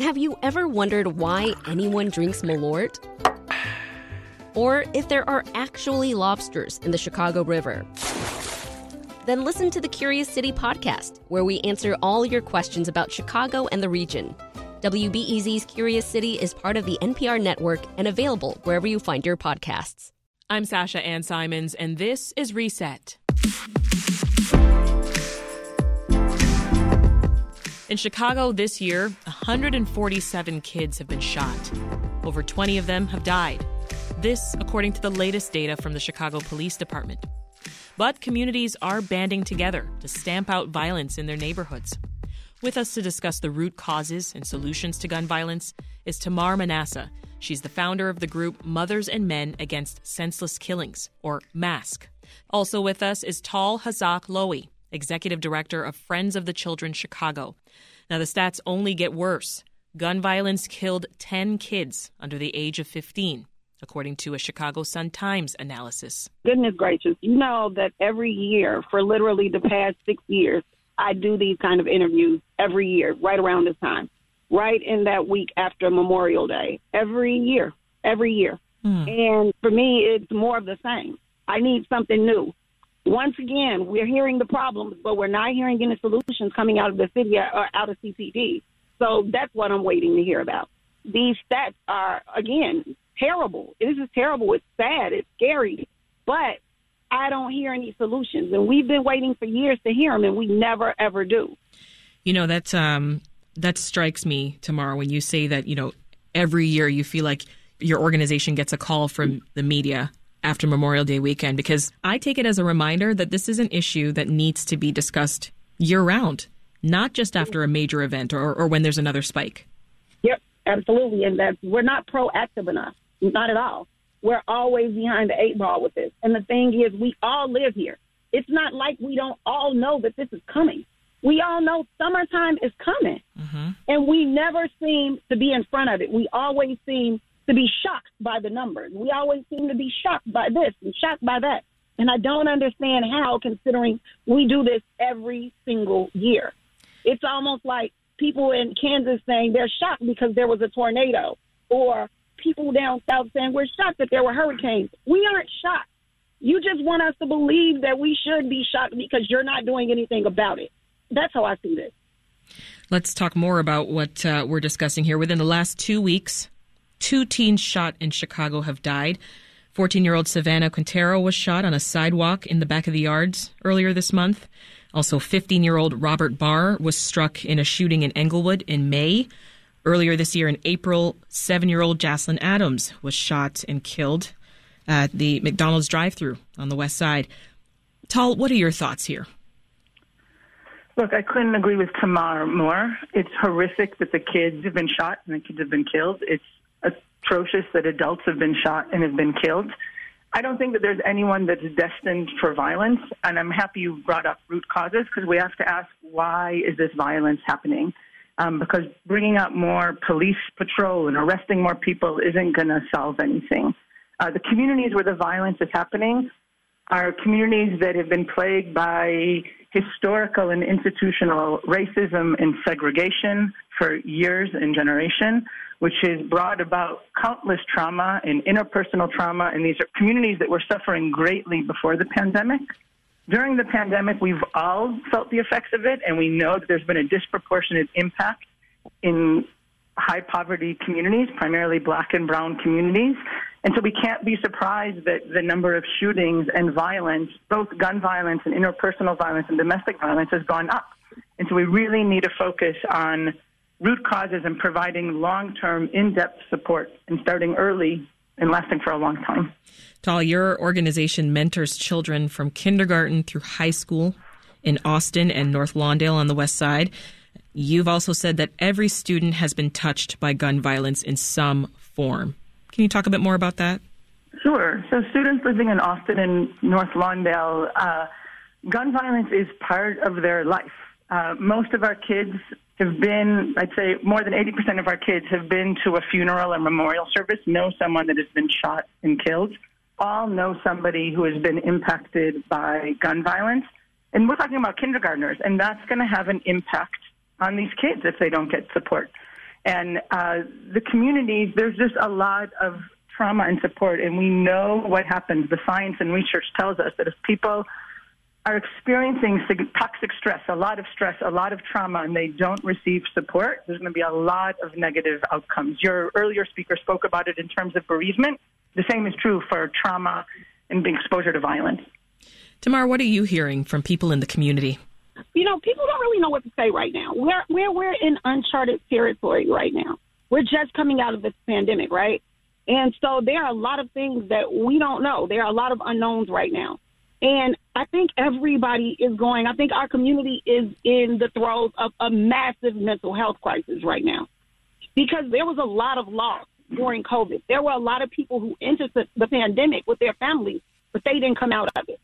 Have you ever wondered why anyone drinks Malort? Or if there are actually lobsters in the Chicago River? Then listen to the Curious City podcast, where we answer all your questions about Chicago and the region. WBEZ's Curious City is part of the NPR network and available wherever you find your podcasts. I'm Sasha Ann Simons, and this is Reset. In Chicago this year, 147 kids have been shot. Over 20 of them have died. This, according to the latest data from the Chicago Police Department. But communities are banding together to stamp out violence in their neighborhoods. With us to discuss the root causes and solutions to gun violence is Tamar Manasseh. She's the founder of the group Mothers and Men Against Senseless Killings, or MASK. Also with us is Tal Hazak Lowy, executive director of Friends of the Children Chicago. Now, the stats only get worse. Gun violence killed 10 kids under the age of 15, according to a Chicago Sun Times analysis. Goodness gracious, you know that every year, for literally the past six years, I do these kind of interviews every year, right around this time, right in that week after Memorial Day, every year, every year. Mm. And for me, it's more of the same. I need something new. Once again, we're hearing the problems, but we're not hearing any solutions coming out of the city or out of CPD. So that's what I'm waiting to hear about. These stats are, again, terrible. This is terrible. It's sad. It's scary. But I don't hear any solutions. And we've been waiting for years to hear them, and we never, ever do. You know, that's, um, that strikes me, Tamar, when you say that, you know, every year you feel like your organization gets a call from the media after Memorial Day weekend because I take it as a reminder that this is an issue that needs to be discussed year round, not just after a major event or, or when there's another spike. Yep, absolutely. And that we're not proactive enough, not at all. We're always behind the eight ball with this. And the thing is, we all live here. It's not like we don't all know that this is coming. We all know summertime is coming. Mm-hmm. And we never seem to be in front of it. We always seem to be shocked by the numbers. We always seem to be shocked by this and shocked by that. And I don't understand how, considering we do this every single year. It's almost like people in Kansas saying they're shocked because there was a tornado, or people down south saying we're shocked that there were hurricanes. We aren't shocked. You just want us to believe that we should be shocked because you're not doing anything about it. That's how I see this. Let's talk more about what uh, we're discussing here. Within the last two weeks, Two teens shot in Chicago have died. 14 year old Savannah Quintero was shot on a sidewalk in the back of the yards earlier this month. Also, 15 year old Robert Barr was struck in a shooting in Englewood in May. Earlier this year, in April, seven year old Jaslyn Adams was shot and killed at the McDonald's drive through on the west side. Tal, what are your thoughts here? Look, I couldn't agree with Tamar more. It's horrific that the kids have been shot and the kids have been killed. It's atrocious that adults have been shot and have been killed. I don't think that there's anyone that's destined for violence, and I'm happy you brought up root causes because we have to ask why is this violence happening? Um, because bringing up more police patrol and arresting more people isn't going to solve anything. Uh, the communities where the violence is happening are communities that have been plagued by historical and institutional racism and segregation for years and generation which has brought about countless trauma and interpersonal trauma. And these are communities that were suffering greatly before the pandemic. During the pandemic, we've all felt the effects of it, and we know that there's been a disproportionate impact in high poverty communities, primarily black and brown communities. And so we can't be surprised that the number of shootings and violence, both gun violence and interpersonal violence and domestic violence, has gone up. And so we really need to focus on root causes and providing long term, in depth support and starting early and lasting for a long time. Tal, your organization mentors children from kindergarten through high school in Austin and North Lawndale on the west side. You've also said that every student has been touched by gun violence in some form. Can you talk a bit more about that? Sure. So, students living in Austin and North Lawndale, uh, gun violence is part of their life. Uh, most of our kids have been, I'd say more than 80% of our kids have been to a funeral or memorial service, know someone that has been shot and killed. All know somebody who has been impacted by gun violence. And we're talking about kindergartners, and that's going to have an impact on these kids if they don't get support. And uh, the communities, there's just a lot of trauma and support, and we know what happens. The science and research tells us that if people are experiencing toxic stress, a lot of stress, a lot of trauma, and they don't receive support, there's going to be a lot of negative outcomes. Your earlier speaker spoke about it in terms of bereavement. The same is true for trauma and the exposure to violence. Tamar, what are you hearing from people in the community? You know, people don't really know what to say right now. We're we're we're in uncharted territory right now. We're just coming out of this pandemic, right? And so there are a lot of things that we don't know. There are a lot of unknowns right now. And I think everybody is going, I think our community is in the throes of a massive mental health crisis right now because there was a lot of loss during COVID. There were a lot of people who entered the, the pandemic with their families, but they didn't come out of it.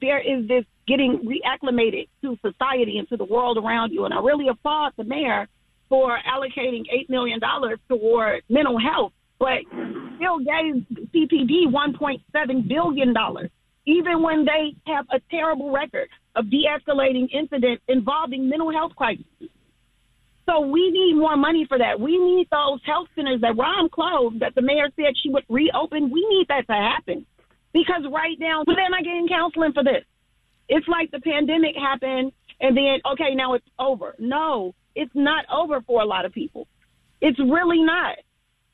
There is this getting reacclimated to society and to the world around you. And I really applaud the mayor for allocating $8 million toward mental health, but still gave CPD $1.7 billion even when they have a terrible record of de escalating incidents involving mental health crises. So we need more money for that. We need those health centers that Rahm closed, that the mayor said she would reopen. We need that to happen. Because right now, they're not getting counseling for this. It's like the pandemic happened and then, okay, now it's over. No, it's not over for a lot of people. It's really not.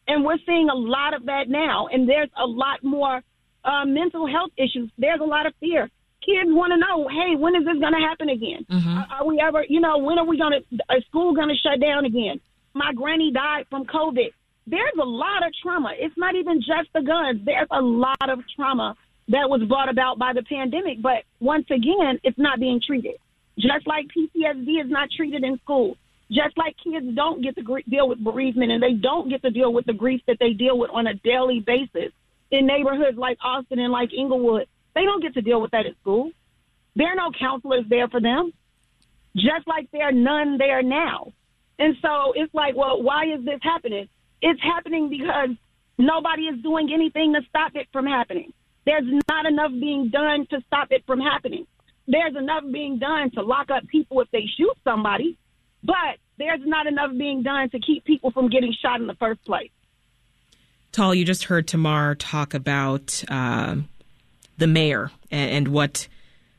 And we're seeing a lot of that now. And there's a lot more uh, mental health issues. There's a lot of fear. Kids want to know, hey, when is this going to happen again? Mm-hmm. Are, are, we ever, you know, when are we going to, is school going to shut down again? My granny died from COVID. There's a lot of trauma. It's not even just the guns. There's a lot of trauma that was brought about by the pandemic. But once again, it's not being treated. Just like PTSD is not treated in school. Just like kids don't get to deal with bereavement and they don't get to deal with the grief that they deal with on a daily basis in neighborhoods like Austin and like Englewood. They don't get to deal with that at school. There are no counselors there for them, just like there are none there now. And so it's like, well, why is this happening? It's happening because nobody is doing anything to stop it from happening. There's not enough being done to stop it from happening. There's enough being done to lock up people if they shoot somebody, but there's not enough being done to keep people from getting shot in the first place. Tal, you just heard Tamar talk about uh, the mayor and, and what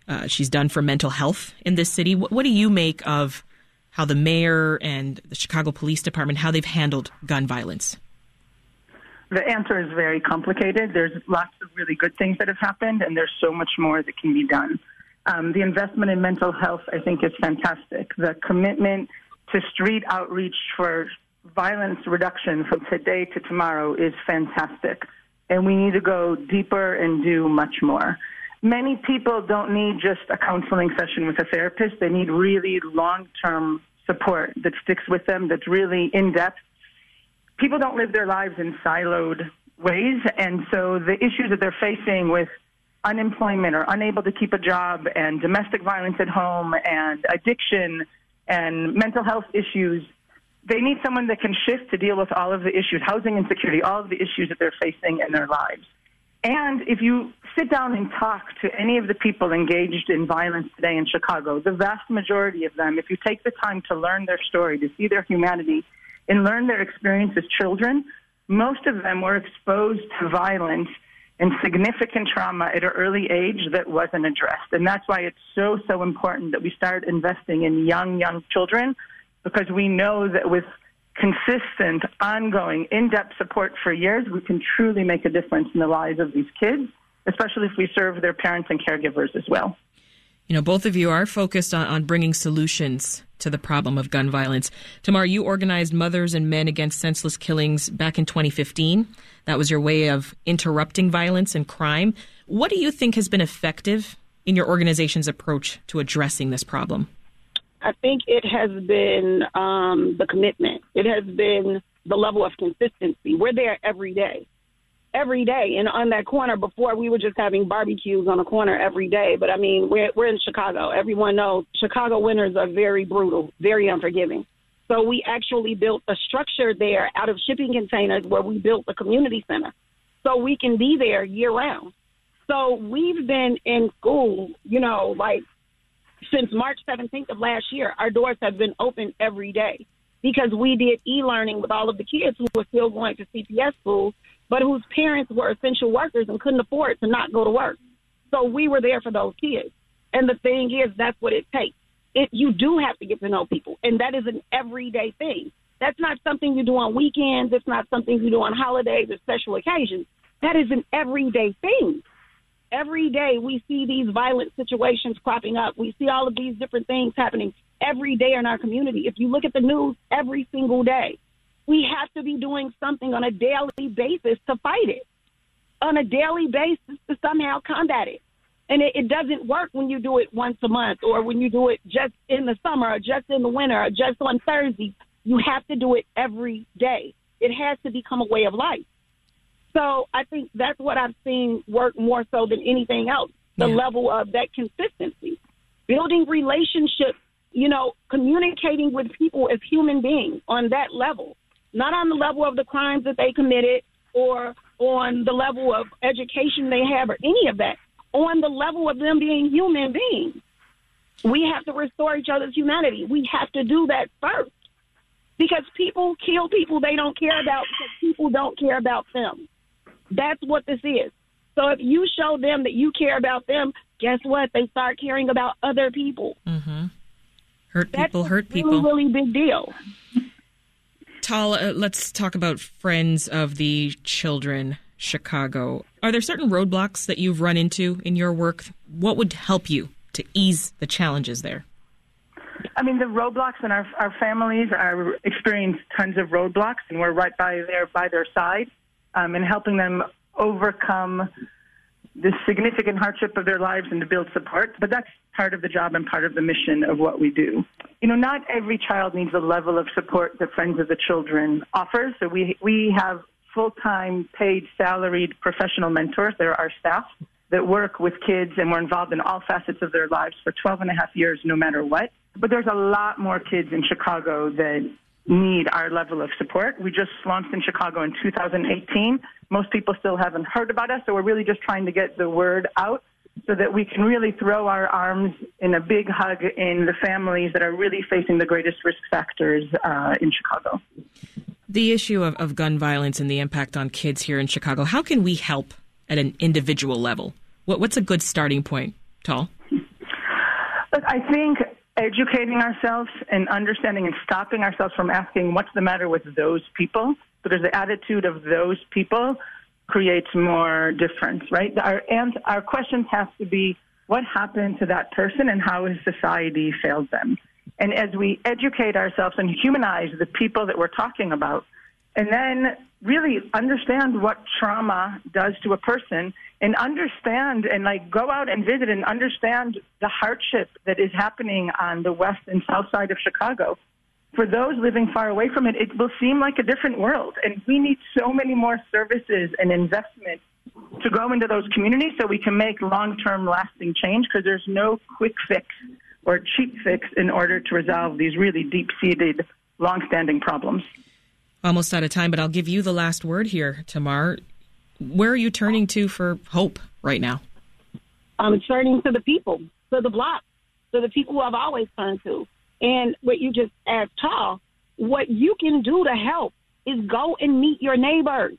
uh, she's done for mental health in this city. What, what, do you make of how the mayor and the Chicago Police Department how they've handled gun violence? The answer is very complicated. There's lots of really good things that have happened, and there's so much more that can be done. Um, the investment in mental health, I think, is fantastic. The commitment to street outreach for violence reduction from today to tomorrow is fantastic. And we need to go deeper and do much more. Many people don't need just a counseling session with a therapist. They need really long term support that sticks with them, that's really in depth. People don't live their lives in siloed ways. And so the issues that they're facing with unemployment or unable to keep a job and domestic violence at home and addiction and mental health issues they need someone that can shift to deal with all of the issues, housing insecurity, all of the issues that they're facing in their lives. And if you sit down and talk to any of the people engaged in violence today in Chicago, the vast majority of them, if you take the time to learn their story, to see their humanity, and learn their experience as children, most of them were exposed to violence and significant trauma at an early age that wasn't addressed. And that's why it's so, so important that we start investing in young, young children because we know that with consistent, ongoing, in depth support for years, we can truly make a difference in the lives of these kids, especially if we serve their parents and caregivers as well. You know, both of you are focused on, on bringing solutions to the problem of gun violence. Tamar, you organized Mothers and Men Against Senseless Killings back in 2015. That was your way of interrupting violence and crime. What do you think has been effective in your organization's approach to addressing this problem? I think it has been um, the commitment. It has been the level of consistency. We're there every day, every day. And on that corner, before we were just having barbecues on a corner every day. But I mean, we're we're in Chicago. Everyone knows Chicago winters are very brutal, very unforgiving. So we actually built a structure there out of shipping containers where we built a community center, so we can be there year round. So we've been in school, you know, like since March 17th of last year, our doors have been open every day. because we did e-learning with all of the kids who were still going to CPS schools, but whose parents were essential workers and couldn't afford to not go to work. So we were there for those kids. And the thing is, that's what it takes. It, you do have to get to know people, and that is an everyday thing. That's not something you do on weekends. It's not something you do on holidays or special occasions. That is an everyday thing. Every day we see these violent situations cropping up. We see all of these different things happening every day in our community. If you look at the news every single day, we have to be doing something on a daily basis to fight it, on a daily basis to somehow combat it. And it, it doesn't work when you do it once a month or when you do it just in the summer or just in the winter or just on Thursday. You have to do it every day. It has to become a way of life. So I think that's what I've seen work more so than anything else. The yeah. level of that consistency, building relationships, you know, communicating with people as human beings on that level, not on the level of the crimes that they committed or on the level of education they have or any of that, on the level of them being human beings. We have to restore each other's humanity. We have to do that first because people kill people they don't care about because people don't care about them. That's what this is. So if you show them that you care about them, guess what? They start caring about other people. Mm-hmm. Hurt That's people, hurt really, people. Really big deal. Tal, uh, let's talk about Friends of the Children Chicago. Are there certain roadblocks that you've run into in your work? What would help you to ease the challenges there? I mean, the roadblocks and our our families are experience tons of roadblocks, and we're right by there by their side, um, and helping them overcome the significant hardship of their lives and to build support. But that's part of the job and part of the mission of what we do. You know, not every child needs the level of support that Friends of the Children offers. So we we have full-time, paid, salaried professional mentors. They're our staff that work with kids and we're involved in all facets of their lives for 12 and a half years, no matter what. But there's a lot more kids in Chicago that need our level of support. We just launched in Chicago in 2018. Most people still haven't heard about us, so we're really just trying to get the word out so that we can really throw our arms in a big hug in the families that are really facing the greatest risk factors uh, in Chicago. The issue of, of gun violence and the impact on kids here in Chicago, how can we help at an individual level? What, what's a good starting point, Tal? Look, I think educating ourselves and understanding and stopping ourselves from asking what's the matter with those people because the attitude of those people creates more difference, right? Our and our questions have to be what happened to that person and how has society failed them? And as we educate ourselves and humanize the people that we're talking about, and then really understand what trauma does to a person and understand and like go out and visit and understand the hardship that is happening on the west and south side of Chicago. For those living far away from it, it will seem like a different world. And we need so many more services and investment to go into those communities so we can make long term lasting change because there's no quick fix or cheap fix in order to resolve these really deep seated, long standing problems. Almost out of time, but I'll give you the last word here, Tamar. Where are you turning to for hope right now? I'm turning to the people, to the block, to the people who I've always turned to. And what you just asked, Tal, what you can do to help is go and meet your neighbors.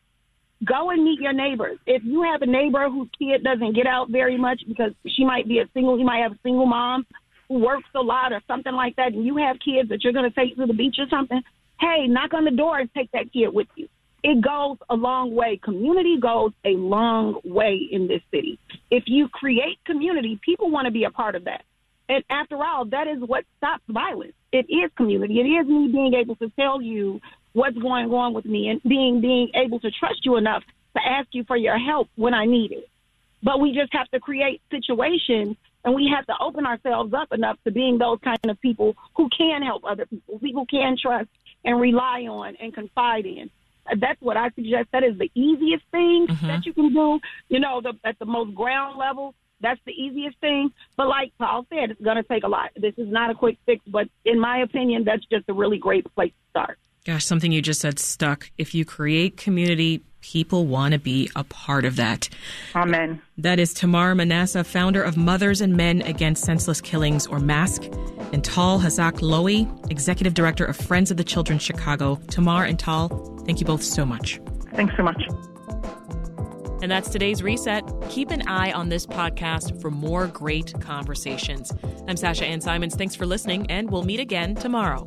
Go and meet your neighbors. If you have a neighbor whose kid doesn't get out very much because she might be a single, he might have a single mom who works a lot or something like that, and you have kids that you're going to take to the beach or something, hey, knock on the door and take that kid with you. It goes a long way. Community goes a long way in this city. If you create community, people want to be a part of that. And after all, that is what stops violence. It is community. It is me being able to tell you what's going on with me and being being able to trust you enough to ask you for your help when I need it. But we just have to create situations and we have to open ourselves up enough to being those kind of people who can help other people, people can trust and rely on and confide in. That's what I suggest. That is the easiest thing mm-hmm. that you can do. You know, the, at the most ground level, that's the easiest thing. But like Tal said, it's going to take a lot. This is not a quick fix, but in my opinion, that's just a really great place to start. Gosh, something you just said stuck. If you create community, people want to be a part of that. Amen. That is Tamar Manasseh, founder of Mothers and Men Against Senseless Killings, or MASK, and Tal Hazak Lowy, executive director of Friends of the Children Chicago. Tamar and Tal, thank you both so much. Thanks so much. And that's today's reset. Keep an eye on this podcast for more great conversations. I'm Sasha Ann Simons. Thanks for listening, and we'll meet again tomorrow.